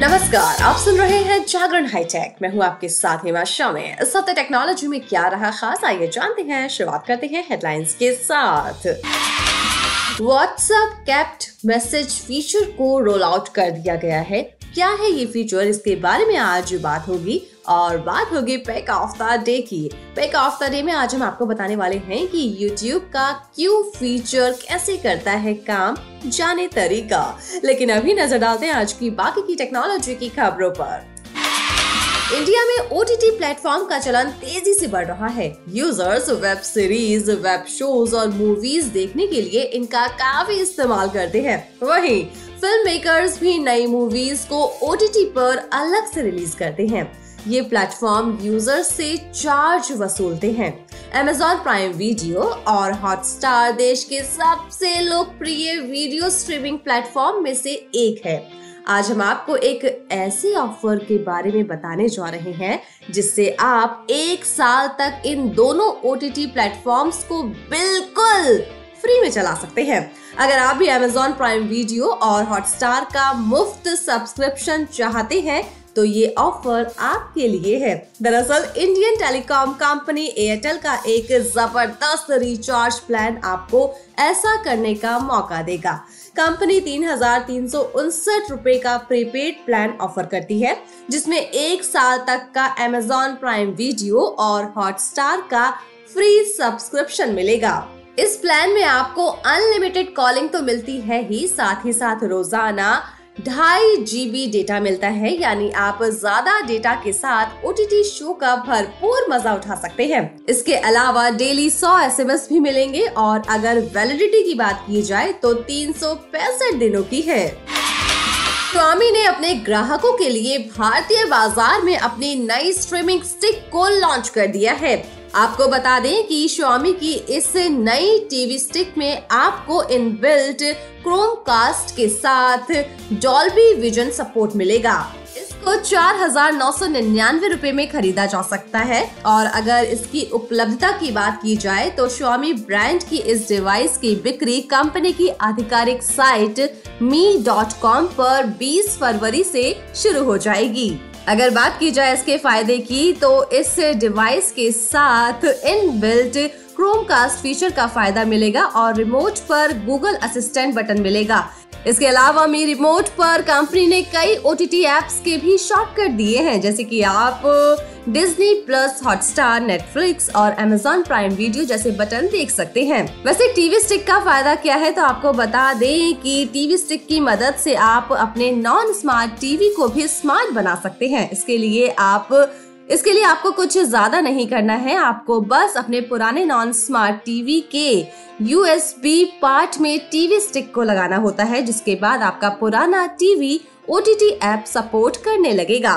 नमस्कार, आप सुन रहे हैं जागरण हाईटेक। मैं हूँ आपके साथ हिमा शाह इस हफ़्ते टेक्नोलॉजी में क्या रहा खास, आइए जानते हैं। शुरुआत करते हैं हेडलाइंस के साथ। व्हाट्सएप कैप्ट मैसेज फीचर को रोल आउट कर दिया गया है। क्या है ये फीचर इसके बारे में आज बात होगी और बात होगी पैक ऑफ़ द डे की। पैक ऑफ़ द डे में आज हम आपको बताने वाले हैं कि YouTube का क्यू फीचर कैसे करता है काम? जाने तरीका। लेकिन अभी नज़र डालते हैं आज की बाकी की टेक्नोलॉजी की खबरों पर। इंडिया में ओ टी प्लेटफॉर्म का चलन तेज़ी से बढ़ रहा है। Users web series web shows और मूवीज़ देखने के लिए इनका काफ़ी इस्तेमाल करते हैं। वहीं फ़िल्म मेकर्स भी नई मूवीज़ को ओटीटी पर अलग से रिलीज़ करते हैं। ये प्लेटफॉर्म यूज़र्स से चार्ज वसूलते हैं। Amazon प्राइम वीडियो और हॉटस्टार देश के सबसे लोकप्रिय वीडियो स्ट्रीमिंग प्लेटफॉर्म में से एक है। आज हम आपको एक ऐसे ऑफ़र के बारे में बताने जा रहे हैं, जिससे आप एक साल तक इन दोनों ओ टी टी प्लेटफॉर्म्स को बिल्कुल फ्री में चला सकते हैं। अगर आप भी Amazon प्राइम वीडियो और हॉटस्टार का मुफ़्त सब्सक्रिप्शन चाहते हैं तो ये ऑफ़र आपके लिए है। दरअसल इंडियन टेलीकॉम कंपनी एयरटेल का एक ज़बरदस्त रिचार्ज प्लान आपको ऐसा करने का मौका देगा। कंपनी तीन हज़ार तीन सौ उनसठ रूपए का प्रीपेड प्लान ऑफ़र करती है, जिसमें एक साल तक का एमेजोन प्राइम वीडियो और हॉटस्टार का फ्री सब्सक्रिप्शन मिलेगा। इस प्लान में आपको अनलिमिटेड कॉलिंग तो मिलती है ही, साथ ही साथ रोज़ाना ढाई जीबी डेटा मिलता है, यानी आप ज़्यादा डेटा के साथ ओटीटी शो का भरपूर मज़ा उठा सकते हैं। इसके अलावा डेली 100 एसएमएस भी मिलेंगे और अगर वैलिडिटी की बात की जाए तो तीन सौ पैंसठ दिनों की है। स्वामी ने अपने ग्राहकों के लिए भारतीय बाज़ार में अपनी नई स्ट्रीमिंग स्टिक को लॉन्च कर दिया है। आपको बता दें कि Xiaomi की इस नई टीवी स्टिक में आपको इनबिल्ट क्रोम कास्ट के साथ डॉल्बी विजन सपोर्ट मिलेगा। इसको चार हज़ार नौ सौ निन्यानवे रूपए में खरीदा जा सकता है। और अगर इसकी उपलब्धता की बात की जाए तो Xiaomi ब्रांड की इस डिवाइस की बिक्री कंपनी की आधिकारिक साइट मी डॉट कॉम पर 20 फरवरी से शुरू हो जाएगी। अगर बात की जाए इसके फ़ायदे की तो इस डिवाइस के साथ इन बिल्ट क्रोमकास्ट फीचर का फ़ायदा मिलेगा और रिमोट पर गूगल असिस्टेंट बटन मिलेगा। इसके अलावा मी रिमोट पर कंपनी ने कई ओ टी टी एप्स के भी शॉर्ट शॉर्टकट दिए हैं, जैसे कि आप डिज्नी प्लस हॉटस्टार नेटफ्लिक्स और अमेजोन प्राइम वीडियो जैसे बटन देख सकते हैं। वैसे टीवी स्टिक का फ़ायदा क्या है? तो आपको बता दें कि टीवी स्टिक की मदद से आप अपने नॉन स्मार्ट टीवी को भी स्मार्ट बना सकते हैं। इसके लिए आप इसके लिए आपको कुछ ज़्यादा नहीं करना है। आपको बस अपने पुराने नॉन स्मार्ट टीवी के यूएसबी पार्ट में टीवी स्टिक को लगाना होता है, जिसके बाद आपका पुराना टीवी ओटीटी ऐप सपोर्ट करने लगेगा।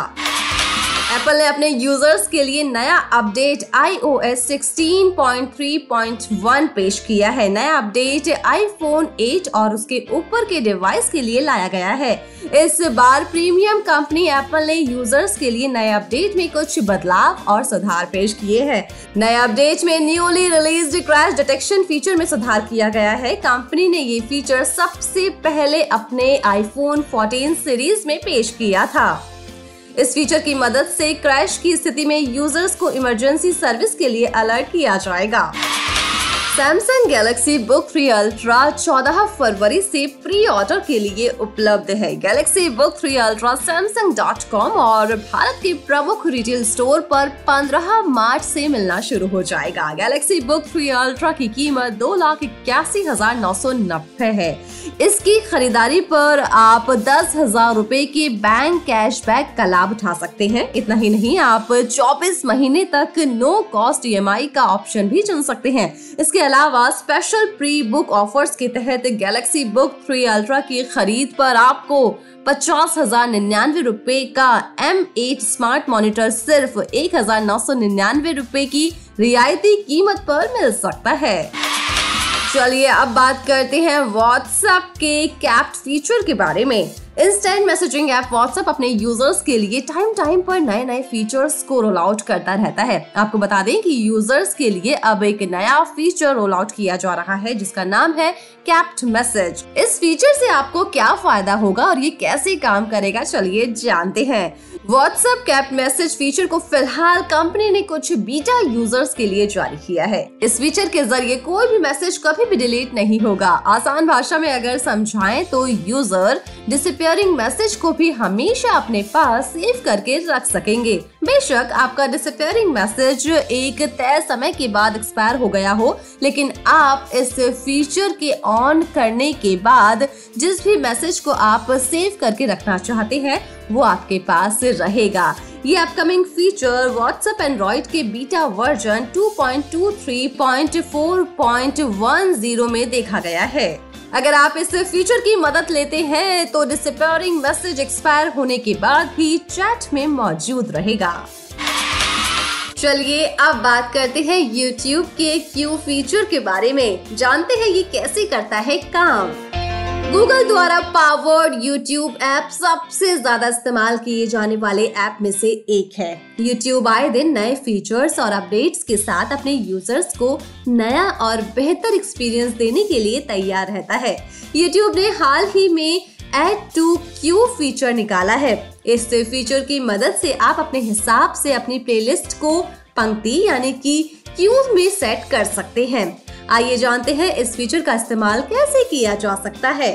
एप्पल ने अपने यूज़र्स के लिए नया अपडेट iOS 16.3.1 पेश किया है। नया अपडेट आईफोन 8 और उसके ऊपर के डिवाइस के लिए लाया गया है। इस बार प्रीमियम कंपनी एप्पल ने यूज़र्स के लिए नए अपडेट में कुछ बदलाव और सुधार पेश किए हैं। नए अपडेट में newly release crash detection feature में सुधार किया गया है। कंपनी ने ये फीचर सबसे पहले अपने आईफोन 14 सीरीज़ में पेश किया था। इस फीचर की मदद से क्रैश की स्थिति में यूज़र्स को इमरजेंसी सर्विस के लिए अलर्ट किया जाएगा। Samsung Galaxy Book three Ultra 14 फरवरी से प्री ऑर्डर के लिए उपलब्ध है। Galaxy Book three Ultra Samsung dot com और भारत के प्रमुख रिटेल स्टोर पर 15 मार्च से मिलना शुरू हो जाएगा। गैलेक्सी बुक थ्री अल्ट्रा की कीमत दो लाख इक्यासी हज़ार नौ सौ नब्बे है। इसकी खरीदारी पर आप दस हज़ार रूपए के बैंक कैशबैक का लाभ उठा सकते हैं। इतना ही नहीं, आप 24 महीने तक नो कॉस्ट ई का ऑप्शन भी चुन सकते हैं। इसके अलावा स्पेशल प्री बुक ऑफर्स के तहत गैलेक्सी बुक थ्री अल्ट्रा की खरीद पर आपको पचास हज़ार निन्यानवे रूपए का एम एट स्मार्ट मॉनिटर सिर्फ़ एक हज़ार नौ सौ निन्यानवे रूपए की रियायती कीमत पर मिल सकता है। चलिए अब बात करते हैं व्हाट्सएप के कैप्ट फीचर के बारे में। इंस्टेंट मैसेजिंग ऐप व्हाट्सएप अपने यूज़र्स के लिए टाइम टाइम पर नए नए फीचर्स को रोल आउट करता रहता है। आपको बता दें कि यूज़र्स के लिए अब एक नया फीचर रोल आउट किया जा रहा है, जिसका नाम है कैप्ट मैसेज इस फीचर से आपको क्या फ़ायदा होगा और ये कैसे काम करेगा, चलिए जानते हैं। व्हाट्सएप कैप मैसेज फीचर को फ़िलहाल कंपनी ने कुछ बीटा यूज़र्स के लिए जारी किया है। इस फीचर के ज़रिए कोई भी मैसेज कभी भी डिलीट नहीं होगा। आसान भाषा में अगर समझाएँ तो यूज़र डिसअपियरिंग मैसेज को भी हमेशा अपने पास सेव करके रख सकेंगे। बेशक आपका डिसअपियरिंग मैसेज एक तय समय के बाद एक्सपायर हो गया हो, लेकिन आप इस फीचर के ऑन करने के बाद जिस भी मैसेज को आप सेव करके रखना चाहते हैं, वो आपके पास रहेगा। ये अपकमिंग फीचर व्हाट्सएप एंड्रॉइड के बीटा वर्जन 2.23.4.10 में देखा गया है। अगर आप इस फीचर की मदद लेते हैं तो डिसअपियरिंग मैसेज एक्सपायर होने के बाद भी चैट में मौजूद रहेगा। चलिए, अब बात करते हैं YouTube के क्यू फीचर के बारे में। जानते हैं ये कैसे करता है काम। गूगल द्वारा पावर्ड यूट्यूब ऐप सबसे ज़्यादा इस्तेमाल किए जाने वाले ऐप में से एक है। यूट्यूब आए दिन नए फीचर्स और अपडेट्स के साथ अपने यूज़र्स को नया और बेहतर एक्सपीरियंस देने के लिए तैयार रहता है। यूट्यूब ने हाल ही में एड टू क्यू फीचर निकाला है। इस फीचर की मदद से आप अपने हिसाब से अपनी प्लेलिस्ट को पंक्ति यानी कि क्यू में सेट कर सकते हैं। आइए जानते हैं इस फीचर का इस्तेमाल कैसे किया जा सकता है।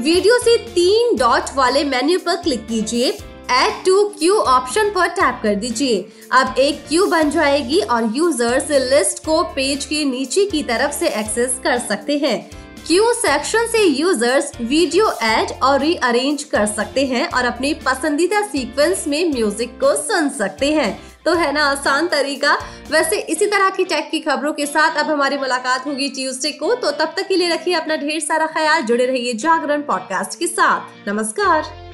वीडियो से तीन डॉट वाले मेन्यू पर क्लिक कीजिए। एड टू क्यू ऑप्शन पर टैप कर दीजिए। अब एक क्यू बन जाएगी और यूज़र्स लिस्ट को पेज के नीचे की तरफ़ से एक्सेस कर सकते हैं। क्यू सेक्शन से यूज़र्स वीडियो एड और रीअरेंज कर सकते हैं और अपनी पसंदीदा सीक्वेंस में म्यूज़िक को सुन सकते हैं। तो है ना, आसान तरीका। वैसे इसी तरह की टेक की खबरों के साथ अब हमारी मुलाकात होगी ट्यूजडे को तो तब तक के लिए रखिए अपना ढेर सारा ख्याल, जुड़े रहिए जागरण पॉडकास्ट के साथ। नमस्कार।